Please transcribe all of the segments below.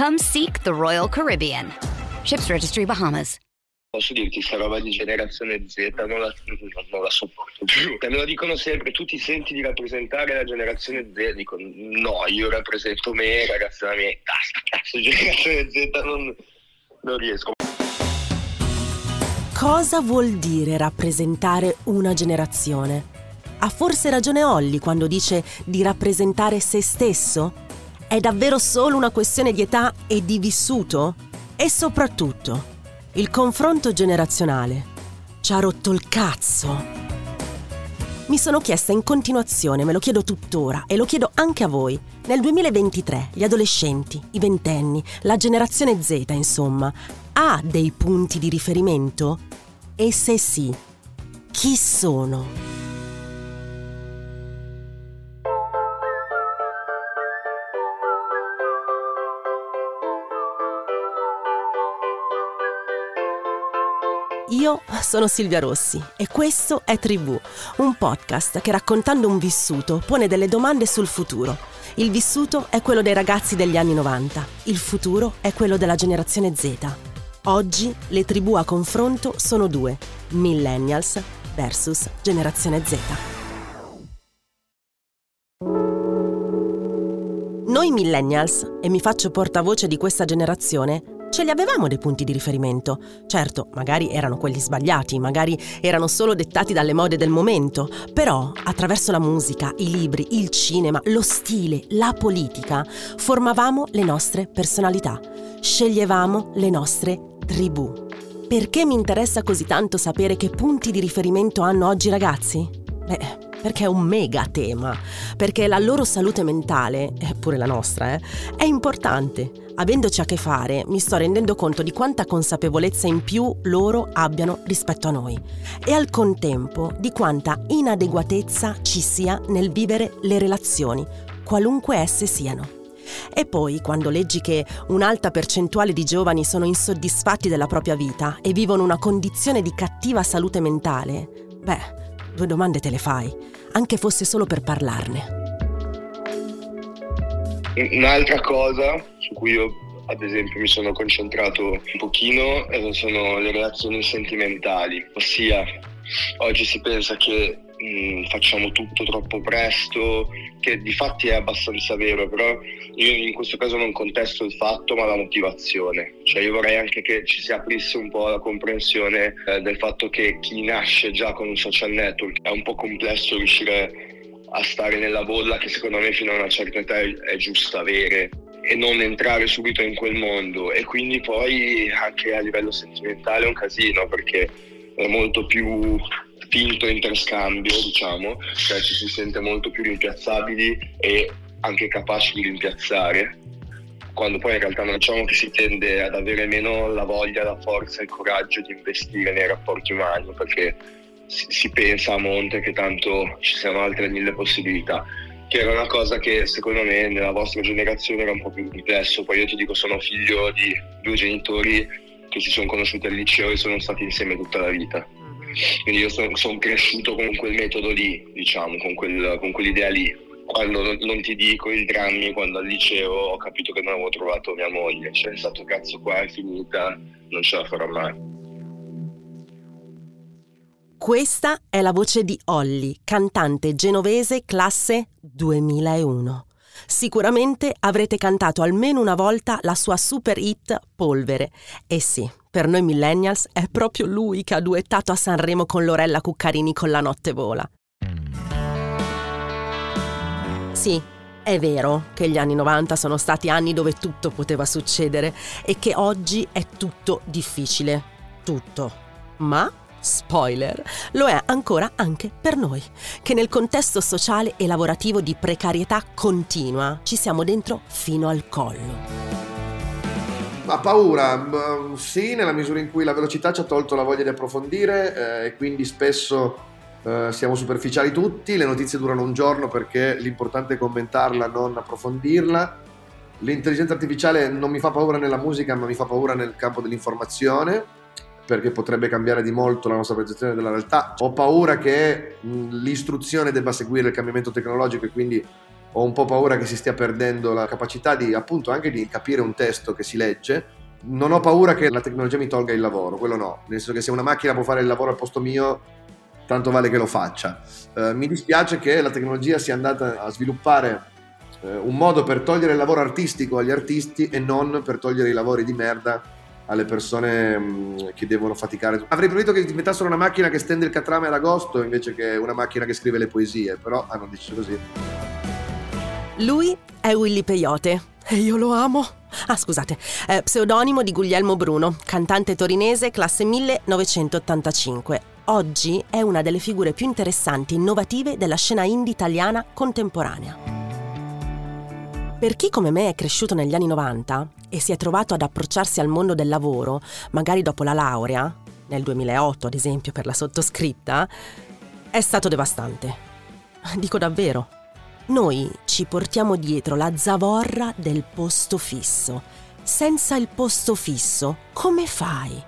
Come seek the Royal Caribbean. Ships Registry Bahamas. Posso dirti, sta roba di generazione Z non la, non la sopporto più. Me lo dicono sempre, tu ti senti di rappresentare la generazione Z? Dico, no, io rappresento me, ragazzi la mia età, cazzo, generazione Z non, non riesco. Cosa vuol dire rappresentare una generazione? Ha forse ragione Olli quando dice di rappresentare se stesso? È davvero solo una questione di età e di vissuto? E soprattutto, il confronto generazionale ci ha rotto il cazzo. Mi sono chiesta in continuazione, me lo chiedo tuttora e lo chiedo anche a voi. Nel 2023 gli adolescenti, i ventenni, la generazione Z, insomma, ha dei punti di riferimento? E se sì, chi sono? Io sono Silvia Rossi e questo è Tribù, un podcast che raccontando un vissuto pone delle domande sul futuro. Il vissuto è quello dei ragazzi degli anni 90, il futuro è quello della generazione Z. Oggi le tribù a confronto sono due, millennials versus generazione Z. Noi millennials, e mi faccio portavoce di questa generazione, ce li avevamo dei punti di riferimento. Certo, magari erano quelli sbagliati, magari erano solo dettati dalle mode del momento, però attraverso la musica, i libri, il cinema, lo stile, la politica, formavamo le nostre personalità, sceglievamo le nostre tribù. Perché mi interessa così tanto sapere che punti di riferimento hanno oggi i ragazzi? Beh, perché è un mega tema, perché la loro salute mentale, eppure la nostra, eh, è importante. Avendoci a che fare, mi sto rendendo conto di quanta consapevolezza in più loro abbiano rispetto a noi e al contempo di quanta inadeguatezza ci sia nel vivere le relazioni, qualunque esse siano. E poi, quando leggi che un'alta percentuale di giovani sono insoddisfatti della propria vita e vivono una condizione di cattiva salute mentale, beh, due domande te le fai, anche fosse solo per parlarne. Un'altra cosa su cui io ad esempio mi sono concentrato un pochino sono le relazioni sentimentali, ossia oggi si pensa che mh, facciamo tutto troppo presto, che di fatti è abbastanza vero, però io in questo caso non contesto il fatto ma la motivazione, cioè io vorrei anche che ci si aprisse un po' la comprensione eh, del fatto che chi nasce già con un social network è un po' complesso riuscire a stare nella bolla che secondo me fino a una certa età è giusto avere e non entrare subito in quel mondo. E quindi poi anche a livello sentimentale è un casino perché è molto più finto interscambio diciamo cioè ci si sente molto più rimpiazzabili e anche capaci di rimpiazzare quando poi in realtà non diciamo che si tende ad avere meno la voglia, la forza e il coraggio di investire nei rapporti umani perché si, pensa a monte che tanto ci siano altre mille possibilità che era una cosa che secondo me nella vostra generazione era un po' più complesso poi io ti dico sono figlio di due genitori che si sono conosciuti al liceo e sono stati insieme tutta la vita. Quindi io sono, sono cresciuto con quel metodo lì diciamo con, quel, con quell'idea lì quando non ti dico il drammi quando al liceo ho capito che non avevo trovato mia moglie cioè è stato cazzo qua è finita non ce la farò mai questa è la voce di Olli, cantante genovese classe 2001. Sicuramente avrete cantato almeno una volta la sua super hit Polvere. E sì, per noi millennials è proprio lui che ha duettato a Sanremo con Lorella Cuccarini con La notte vola. Sì, è vero che gli anni 90 sono stati anni dove tutto poteva succedere e che oggi è tutto difficile. Tutto. Ma spoiler, lo è ancora anche per noi, che nel contesto sociale e lavorativo di precarietà continua ci siamo dentro fino al collo. Ma paura, sì, nella misura in cui la velocità ci ha tolto la voglia di approfondire eh, e quindi spesso eh, siamo superficiali tutti, le notizie durano un giorno perché l'importante è commentarla, non approfondirla. L'intelligenza artificiale non mi fa paura nella musica, ma mi fa paura nel campo dell'informazione perché potrebbe cambiare di molto la nostra percezione della realtà. Ho paura che l'istruzione debba seguire il cambiamento tecnologico e quindi ho un po' paura che si stia perdendo la capacità di appunto anche di capire un testo che si legge. Non ho paura che la tecnologia mi tolga il lavoro, quello no, nel senso che se una macchina può fare il lavoro al posto mio, tanto vale che lo faccia. Eh, mi dispiace che la tecnologia sia andata a sviluppare eh, un modo per togliere il lavoro artistico agli artisti e non per togliere i lavori di merda alle persone mm, che devono faticare. Avrei preferito che diventassero una macchina che stende il catrame ad agosto invece che una macchina che scrive le poesie, però hanno deciso così. Lui è Willy Peyote e io lo amo. Ah, scusate, è pseudonimo di Guglielmo Bruno, cantante torinese classe 1985. Oggi è una delle figure più interessanti e innovative della scena indie italiana contemporanea. Per chi come me è cresciuto negli anni 90 e si è trovato ad approcciarsi al mondo del lavoro, magari dopo la laurea, nel 2008 ad esempio per la sottoscritta, è stato devastante. Dico davvero. Noi ci portiamo dietro la zavorra del posto fisso. Senza il posto fisso, come fai?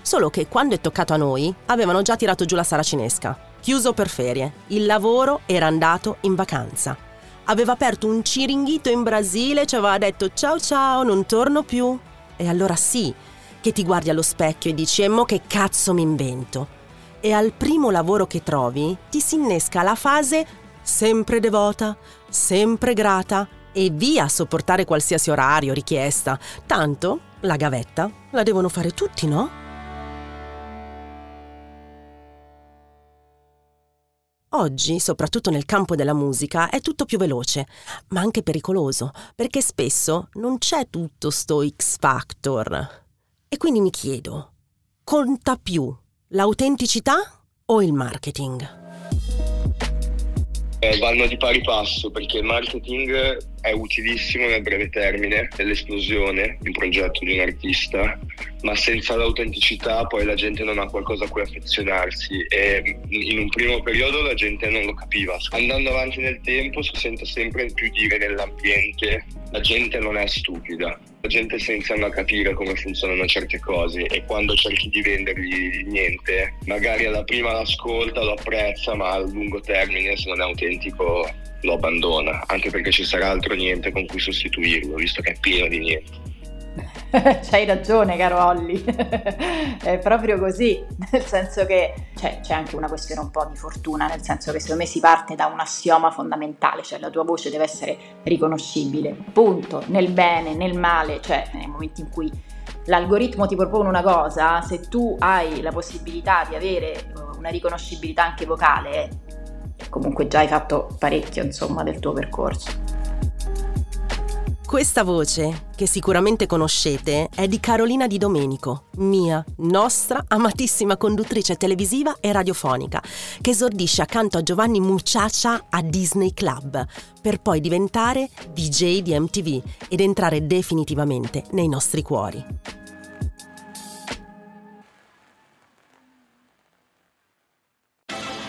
Solo che quando è toccato a noi, avevano già tirato giù la saracinesca. Chiuso per ferie. Il lavoro era andato in vacanza. Aveva aperto un ciringhito in Brasile e ci aveva detto ciao ciao, non torno più. E allora sì, che ti guardi allo specchio e dici e mo che cazzo mi invento? E al primo lavoro che trovi ti si innesca la fase sempre devota, sempre grata e via a sopportare qualsiasi orario, richiesta. Tanto la gavetta la devono fare tutti, no? Oggi, soprattutto nel campo della musica, è tutto più veloce, ma anche pericoloso, perché spesso non c'è tutto sto X Factor. E quindi mi chiedo, conta più l'autenticità o il marketing? Eh, vanno di pari passo perché il marketing è utilissimo nel breve termine, nell'esplosione di un progetto di un artista, ma senza l'autenticità poi la gente non ha qualcosa a cui affezionarsi e in un primo periodo la gente non lo capiva. Andando avanti nel tempo si sente sempre più dire nell'ambiente la gente non è stupida, la gente sta iniziando a capire come funzionano certe cose e quando cerchi di vendergli niente, magari alla prima l'ascolta, lo apprezza, ma a lungo termine se non è autentico lo abbandona, anche perché ci sarà altro niente con cui sostituirlo, visto che è pieno di niente. C'hai ragione, caro Olli, è proprio così, nel senso che cioè, c'è anche una questione un po' di fortuna, nel senso che secondo me si parte da un assioma fondamentale, cioè la tua voce deve essere riconoscibile, punto, nel bene, nel male, cioè nei momenti in cui l'algoritmo ti propone una cosa, se tu hai la possibilità di avere eh, una riconoscibilità anche vocale, comunque già hai fatto parecchio insomma del tuo percorso. Questa voce, che sicuramente conoscete, è di Carolina Di Domenico, mia, nostra amatissima conduttrice televisiva e radiofonica, che esordisce accanto a Giovanni Muciaccia a Disney Club, per poi diventare DJ di MTV ed entrare definitivamente nei nostri cuori.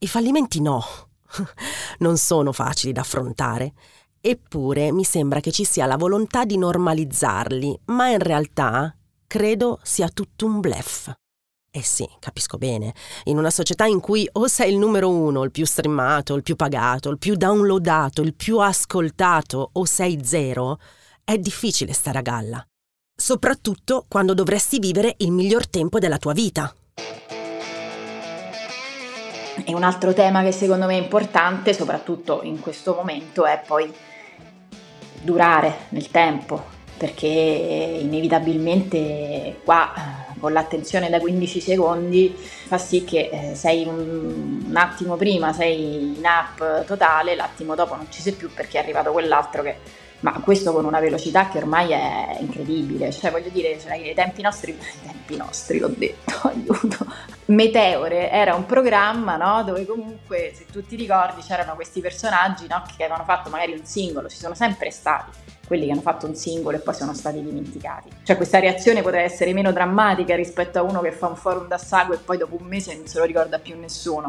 I fallimenti no, non sono facili da affrontare. Eppure mi sembra che ci sia la volontà di normalizzarli, ma in realtà credo sia tutto un blef. Eh sì, capisco bene. In una società in cui o sei il numero uno, il più streamato, il più pagato, il più downloadato, il più ascoltato, o sei zero, è difficile stare a galla. Soprattutto quando dovresti vivere il miglior tempo della tua vita. E un altro tema che secondo me è importante, soprattutto in questo momento, è poi durare nel tempo, perché inevitabilmente qua con l'attenzione da 15 secondi fa sì che eh, sei un, un, attimo prima, sei in app totale, l'attimo dopo non ci sei più perché è arrivato quell'altro che... Ma questo con una velocità che ormai è incredibile, cioè voglio dire, cioè, i tempi nostri, i tempi nostri l'ho detto, aiuto, Meteore era un programma no, dove comunque, se tu ti ricordi, c'erano questi personaggi no, che avevano fatto magari un singolo, ci sono sempre stati quelli che hanno fatto un singolo e poi sono stati dimenticati. Cioè questa reazione poteva essere meno drammatica rispetto a uno che fa un forum d'assago e poi dopo un mese non se lo ricorda più nessuno.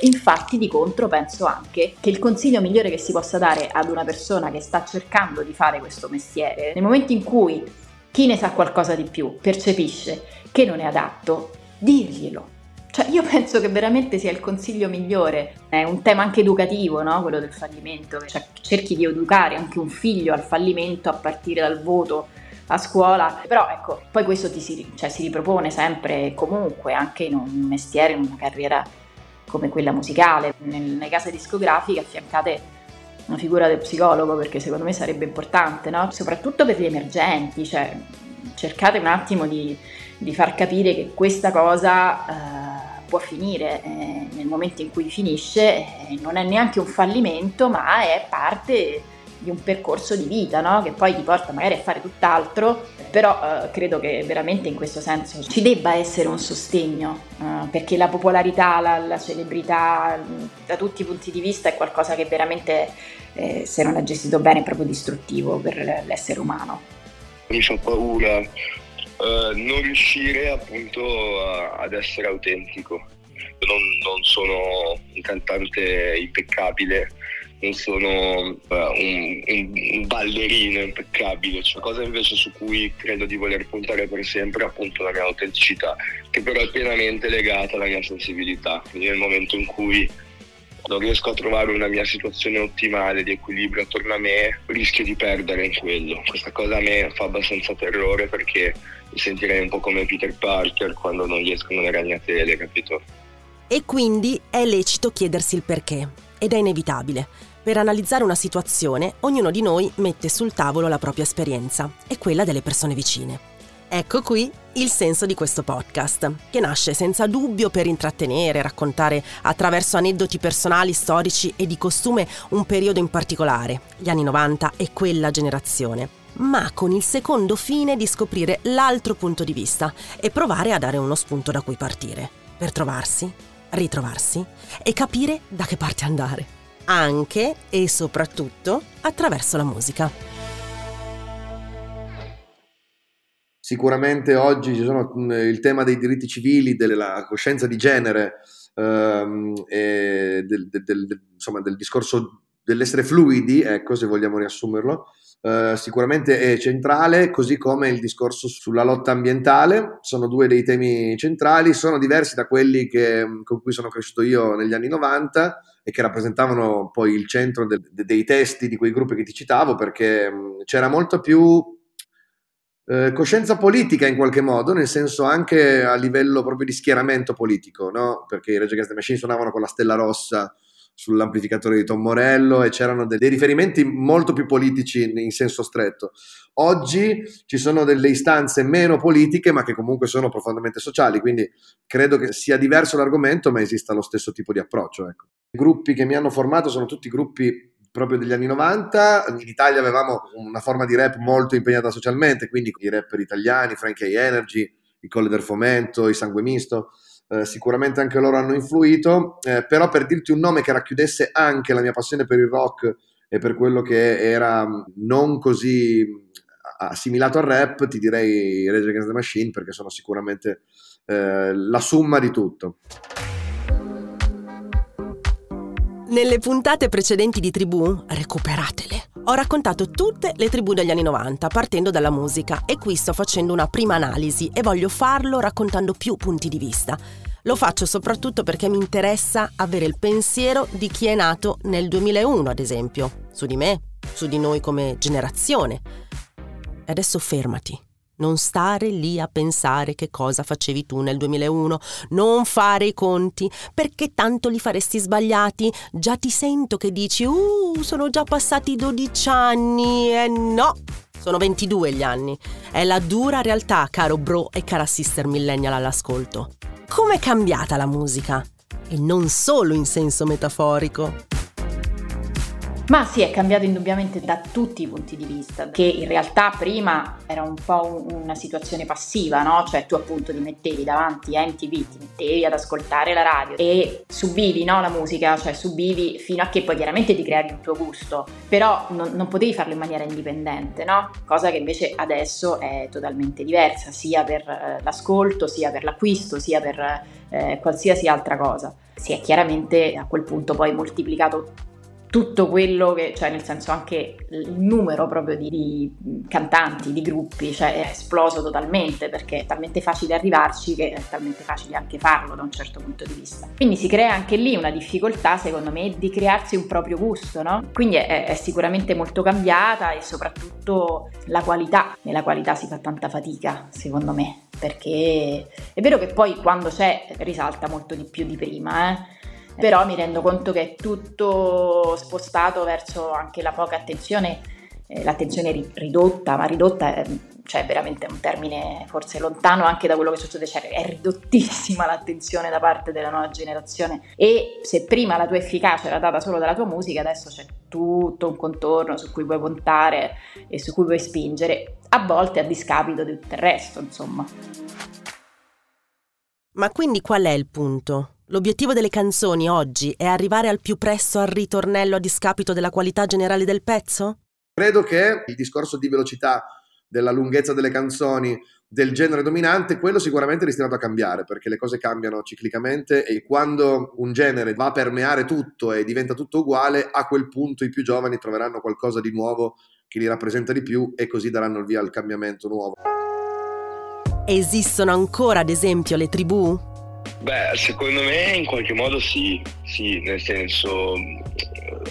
Infatti di contro penso anche che il consiglio migliore che si possa dare ad una persona che sta cercando di fare questo mestiere, nel momento in cui chi ne sa qualcosa di più percepisce che non è adatto, dirglielo cioè, io penso che veramente sia il consiglio migliore. È un tema anche educativo, no? quello del fallimento. Cioè, cerchi di educare anche un figlio al fallimento a partire dal voto a scuola. Però ecco, poi questo si, cioè, si ripropone sempre e comunque anche in un mestiere, in una carriera come quella musicale. nelle case discografiche affiancate una figura del psicologo perché secondo me sarebbe importante, no? soprattutto per gli emergenti. Cioè, cercate un attimo di, di far capire che questa cosa... Eh, può finire eh, nel momento in cui finisce, eh, non è neanche un fallimento, ma è parte di un percorso di vita, no? che poi ti porta magari a fare tutt'altro, però eh, credo che veramente in questo senso ci debba essere un sostegno, eh, perché la popolarità, la, la, celebrità, da tutti i punti di vista è qualcosa che veramente, eh, se non è gestito bene, è proprio distruttivo per l'essere umano. Mi fa paura eh, non riuscire appunto ad essere autentico. Non, non, sono un cantante impeccabile, non sono uh, un, un, ballerino impeccabile, cioè cosa invece su cui credo di voler puntare per sempre appunto la mia autenticità, che però è pienamente legata alla mia sensibilità. Quindi nel momento in cui non riesco a trovare una mia situazione ottimale di equilibrio attorno a me, rischio di perdere in quello. Questa cosa a me fa abbastanza terrore perché mi sentirei un po' come Peter Parker quando non gli escono le ragnatele, capito? E quindi è lecito chiedersi il perché, ed è inevitabile. Per analizzare una situazione, ognuno di noi mette sul tavolo la propria esperienza e quella delle persone vicine. Ecco qui il senso di questo podcast, che nasce senza dubbio per intrattenere, raccontare attraverso aneddoti personali, storici e di costume un periodo in particolare, gli anni 90 e quella generazione, ma con il secondo fine di scoprire l'altro punto di vista e provare a dare uno spunto da cui partire, per trovarsi, ritrovarsi e capire da che parte andare, anche e soprattutto attraverso la musica. Sicuramente oggi ci sono il tema dei diritti civili, della coscienza di genere ehm, e del, del, del, insomma, del discorso dell'essere fluidi, ecco, se vogliamo riassumerlo, eh, sicuramente è centrale, così come il discorso sulla lotta ambientale, sono due dei temi centrali, sono diversi da quelli che, con cui sono cresciuto io negli anni 90 e che rappresentavano poi il centro de, de, dei testi di quei gruppi che ti citavo, perché c'era molto più eh, coscienza politica in qualche modo, nel senso anche a livello proprio di schieramento politico, no? perché i Rage Against the Machine suonavano con la stella rossa sull'amplificatore di Tom Morello e c'erano dei, dei riferimenti molto più politici in, in, senso stretto. Oggi ci sono delle istanze meno politiche ma che comunque sono profondamente sociali, quindi credo che sia diverso l'argomento ma esista lo stesso tipo di approccio. Ecco. I gruppi che mi hanno formato sono tutti gruppi proprio degli anni 90. In Italia avevamo una forma di rap molto impegnata socialmente, quindi i rapper italiani, Frankie Energy, i Colle del Fomento, i Sangue Misto. Eh, sicuramente anche loro hanno influito, eh, però per dirti un nome che racchiudesse anche la mia passione per il rock e per quello che era non così assimilato al rap, ti direi Rage Against the Machine perché sono sicuramente eh, la summa di tutto. Nelle puntate precedenti di Tribù, recuperatele, ho raccontato tutte le tribù degli anni 90 partendo dalla musica e qui sto facendo una prima analisi e voglio farlo raccontando più punti di vista. Lo faccio soprattutto perché mi interessa avere il pensiero di chi è nato nel 2001, ad esempio, su di me, su di noi come generazione. E adesso fermati, Non stare lì a pensare che cosa facevi tu nel 2001, non fare i conti, perché tanto li faresti sbagliati. Già ti sento che dici, uh, sono già passati 12 anni. E no, sono 22 gli anni. È la dura realtà, caro bro e cara sister millennial all'ascolto. Com'è cambiata la musica? E non solo in senso metaforico. Ma sì, è cambiato indubbiamente da tutti i punti di vista, che in realtà prima era un po' una situazione passiva, no? Cioè tu appunto ti mettevi davanti a MTV, ti mettevi ad ascoltare la radio e subivi no, la musica, cioè subivi fino a che poi chiaramente ti creavi il tuo gusto, però non, non potevi farlo in maniera indipendente, no? Cosa che invece adesso è totalmente diversa, sia per eh, l'ascolto, sia per l'acquisto, sia per eh, qualsiasi altra cosa. Si è chiaramente a quel punto poi moltiplicato tutto quello che, cioè nel senso anche il numero proprio di, di, cantanti, di gruppi, cioè è esploso totalmente perché è talmente facile arrivarci che è talmente facile anche farlo da un certo punto di vista. Quindi si crea anche lì una difficoltà secondo me di crearsi un proprio gusto, no? Quindi è, è sicuramente molto cambiata e soprattutto la qualità, nella qualità si fa tanta fatica secondo me perché è vero che poi quando c'è risalta molto di più di prima, eh? Però mi rendo conto che è tutto spostato verso anche la poca attenzione, eh, l'attenzione ri- ridotta, ma ridotta è cioè veramente un termine forse lontano anche da quello che succede, cioè è ridottissima l'attenzione da parte della nuova generazione e se prima la tua efficacia era data solo dalla tua musica, adesso c'è tutto un contorno su cui puoi puntare e su cui puoi spingere, a volte a discapito di tutto il resto, insomma. Ma quindi qual è il punto? L'obiettivo delle canzoni oggi è arrivare al più presto al ritornello a discapito della qualità generale del pezzo? Credo che il discorso di velocità, della lunghezza delle canzoni, del genere dominante, quello sicuramente è destinato a cambiare perché le cose cambiano ciclicamente e quando un genere va a permeare tutto e diventa tutto uguale, a quel punto i più giovani troveranno qualcosa di nuovo che li rappresenta di più e così daranno il via al cambiamento nuovo. Esistono ancora, ad esempio, le tribù? Beh, secondo me in qualche modo sì, sì, nel senso eh,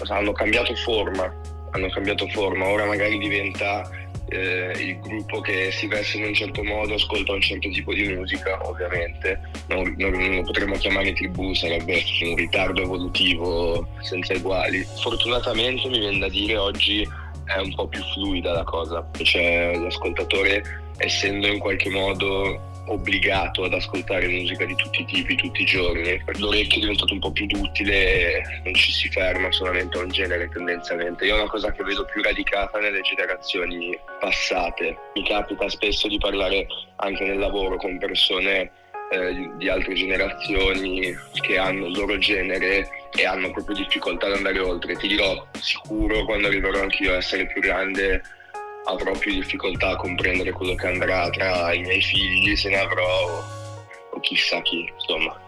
hanno cambiato forma, hanno cambiato forma, ora magari diventa eh, il gruppo che si veste in un certo modo, ascolta un certo tipo di musica, ovviamente. Non, non, non lo potremmo chiamare tribù, sarebbe un ritardo evolutivo senza uguali. Fortunatamente mi viene da dire oggi è un po' più fluida la cosa, cioè l'ascoltatore essendo in qualche modo obbligato ad ascoltare musica di tutti i tipi tutti i giorni. L'orecchio è diventato un po' più duttile, non ci si ferma solamente a un genere tendenzialmente. Io è una cosa che vedo più radicata nelle generazioni passate. Mi capita spesso di parlare anche nel lavoro con persone eh, di altre generazioni che hanno il loro genere e hanno proprio difficoltà ad andare oltre. Ti dirò sicuro quando arriverò anch'io a essere più grande avrò più difficoltà a comprendere quello che andrà tra i miei figli, se ne avrò, o, o chissà chi, insomma.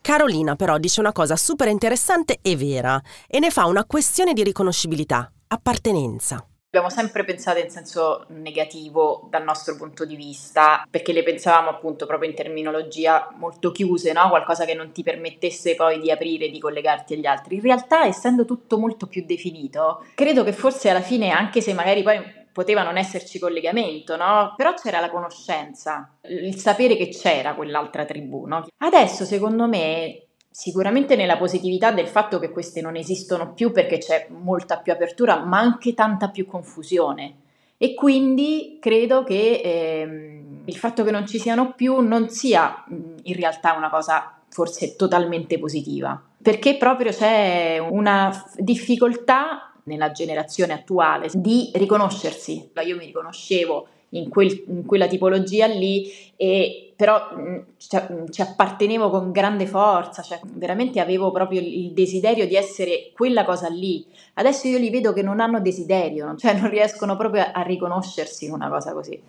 Carolina però dice una cosa super interessante e vera e ne fa una questione di riconoscibilità, appartenenza abbiamo sempre pensato in senso negativo dal nostro punto di vista, perché le pensavamo appunto proprio in terminologia molto chiuse, no? qualcosa che non ti permettesse poi di aprire, di collegarti agli altri. In realtà, essendo tutto molto più definito, credo che forse alla fine, anche se magari poi poteva non esserci collegamento, no? Però c'era la conoscenza, il sapere che c'era quell'altra tribù, no? Adesso, secondo me, Sicuramente nella positività del fatto che queste non esistono più perché c'è molta più apertura, ma anche tanta più confusione. E quindi credo che ehm, il fatto che non ci siano più non sia in realtà una cosa forse totalmente positiva, perché proprio c'è una difficoltà nella generazione attuale di riconoscersi. Io mi riconoscevo in, quel, in quella tipologia lì e però mh, mm, cioè, mm, ci appartenevo con grande forza, cioè veramente avevo proprio il desiderio di essere quella cosa lì. Adesso io li vedo che non hanno desiderio, cioè non riescono proprio a, a riconoscersi in una cosa così.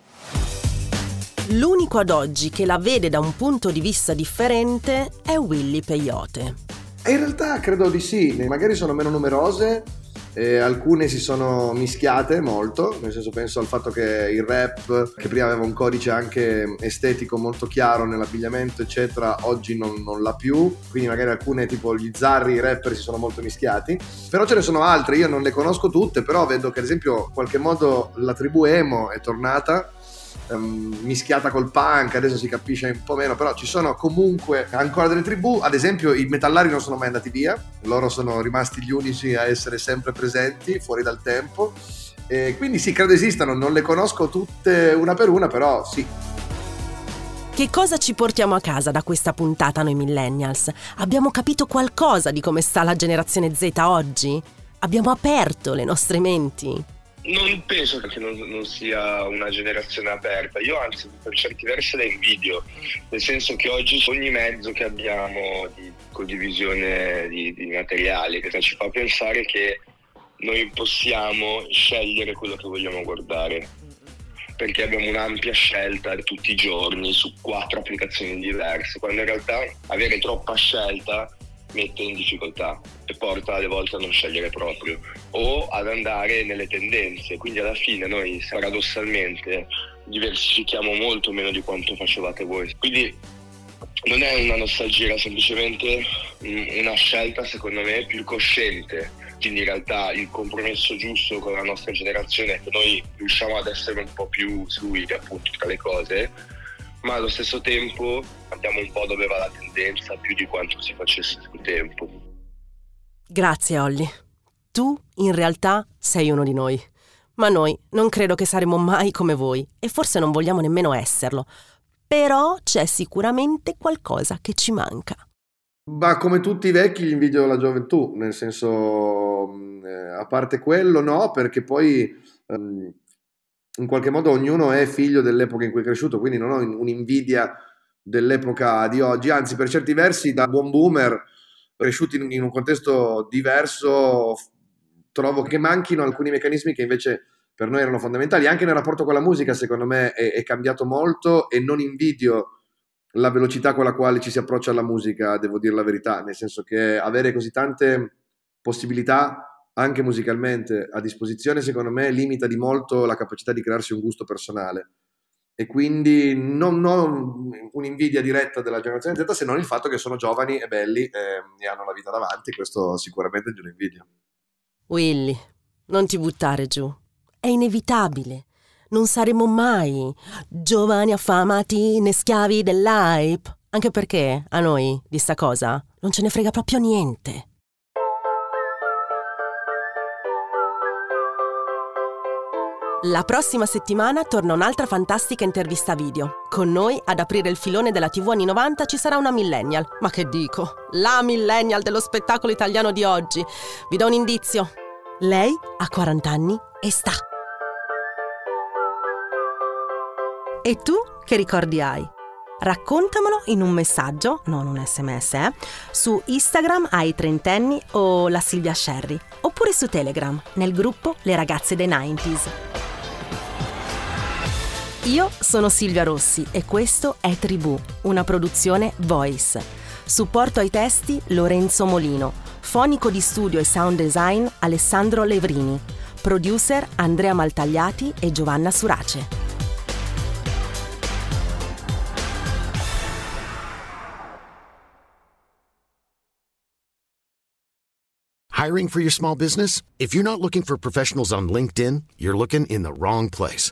L'unico ad oggi che la vede da un punto di vista differente è Willy Peyote. in realtà credo di sì, magari sono meno numerose, e alcune si sono mischiate molto, nel senso penso al fatto che il rap, che prima aveva un codice anche estetico molto chiaro nell'abbigliamento, eccetera, oggi non, non l'ha più, quindi magari alcune tipo gli zarri, i rapper si sono molto mischiati, però ce ne sono altre, io non le conosco tutte, però vedo che ad esempio in qualche modo la tribù emo è tornata um, mischiata col punk, adesso si capisce un po' meno, però ci sono comunque ancora delle tribù, ad esempio i metallari non sono mai andati via, loro sono rimasti gli unici a essere sempre presenti, fuori dal tempo, e quindi sì, credo esistano, non le conosco tutte una per una, però sì. Che cosa ci portiamo a casa da questa puntata noi millennials? Abbiamo capito qualcosa di come sta la generazione Z oggi? Abbiamo aperto le nostre menti? Non penso che non, non, sia una generazione aperta, io anzi per certi versi la invidio, nel senso che oggi ogni mezzo che abbiamo di condivisione di, di materiali ci fa pensare che noi possiamo scegliere quello che vogliamo guardare. Perché abbiamo un'ampia scelta tutti i giorni su quattro applicazioni diverse, quando in realtà avere troppa scelta mette in difficoltà e porta alle volte a non scegliere proprio o ad andare nelle tendenze. Quindi alla fine noi paradossalmente diversifichiamo molto meno di quanto facevate voi. Quindi non è una nostalgia, semplicemente una scelta secondo me più cosciente. Quindi in realtà il compromesso giusto con la nostra generazione è che noi riusciamo ad essere un po' più fluidi appunto tra le cose ma allo stesso tempo andiamo un po' dove va la tendenza più di quanto si facesse sul tempo. Grazie Olli. Tu in realtà sei uno di noi. Ma noi non credo che saremo mai come voi e forse non vogliamo nemmeno esserlo. Però c'è sicuramente qualcosa che ci manca. Ma come tutti i vecchi gli invidio la gioventù, nel senso, mm, eh, a parte quello no, perché poi um, in qualche modo ognuno è figlio dell'epoca in cui è cresciuto, quindi non ho un'invidia dell'epoca di oggi, anzi per certi versi da buon boomer, cresciuti in un contesto diverso, trovo che manchino alcuni meccanismi che invece per noi erano fondamentali, anche nel rapporto con la musica secondo me è, è cambiato molto e non invidio la velocità con la quale ci si approccia alla musica, devo dire la verità, nel senso che avere così tante possibilità anche musicalmente a disposizione, secondo me limita di molto la capacità di crearsi un gusto personale. E quindi non ho un'invidia diretta della generazione Z se non il fatto che sono giovani e belli e, e hanno la vita davanti, questo sicuramente è un invidia. Willy, non ti buttare giù. È inevitabile. Non saremo mai giovani affamati né schiavi dell'hype. Anche perché a noi di sta cosa non ce ne frega proprio niente. La prossima settimana torna un'altra fantastica intervista video. Con noi ad aprire il filone della TV anni 90 ci sarà una millennial. Ma che dico? La millennial dello spettacolo italiano di oggi. Vi do un indizio. Lei ha 40 anni e sta. E tu che ricordi hai? Raccontamelo in un messaggio, non un sms, eh, su Instagram ai trentenni o la Silvia Sherry, oppure su Telegram nel gruppo Le ragazze dei 90s. Io sono Silvia Rossi e questo è Tribù, una produzione Voice. Supporto ai testi Lorenzo Molino, fonico di studio e sound design Alessandro Levrini, producer Andrea Maltagliati e Giovanna Surace. Hiring for your small business? If you're not looking for professionals on LinkedIn, you're looking in the wrong place.